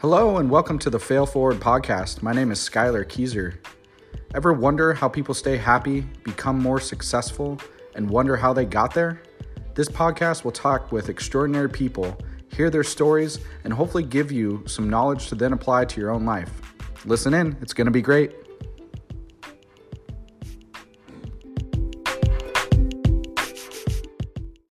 Hello and welcome to the Fail Forward podcast. My name is Skylar Keyser. Ever wonder how people stay happy, become more successful, and wonder how they got there? This podcast will talk with extraordinary people, hear their stories, and hopefully give you some knowledge to then apply to your own life. Listen in, it's going to be great.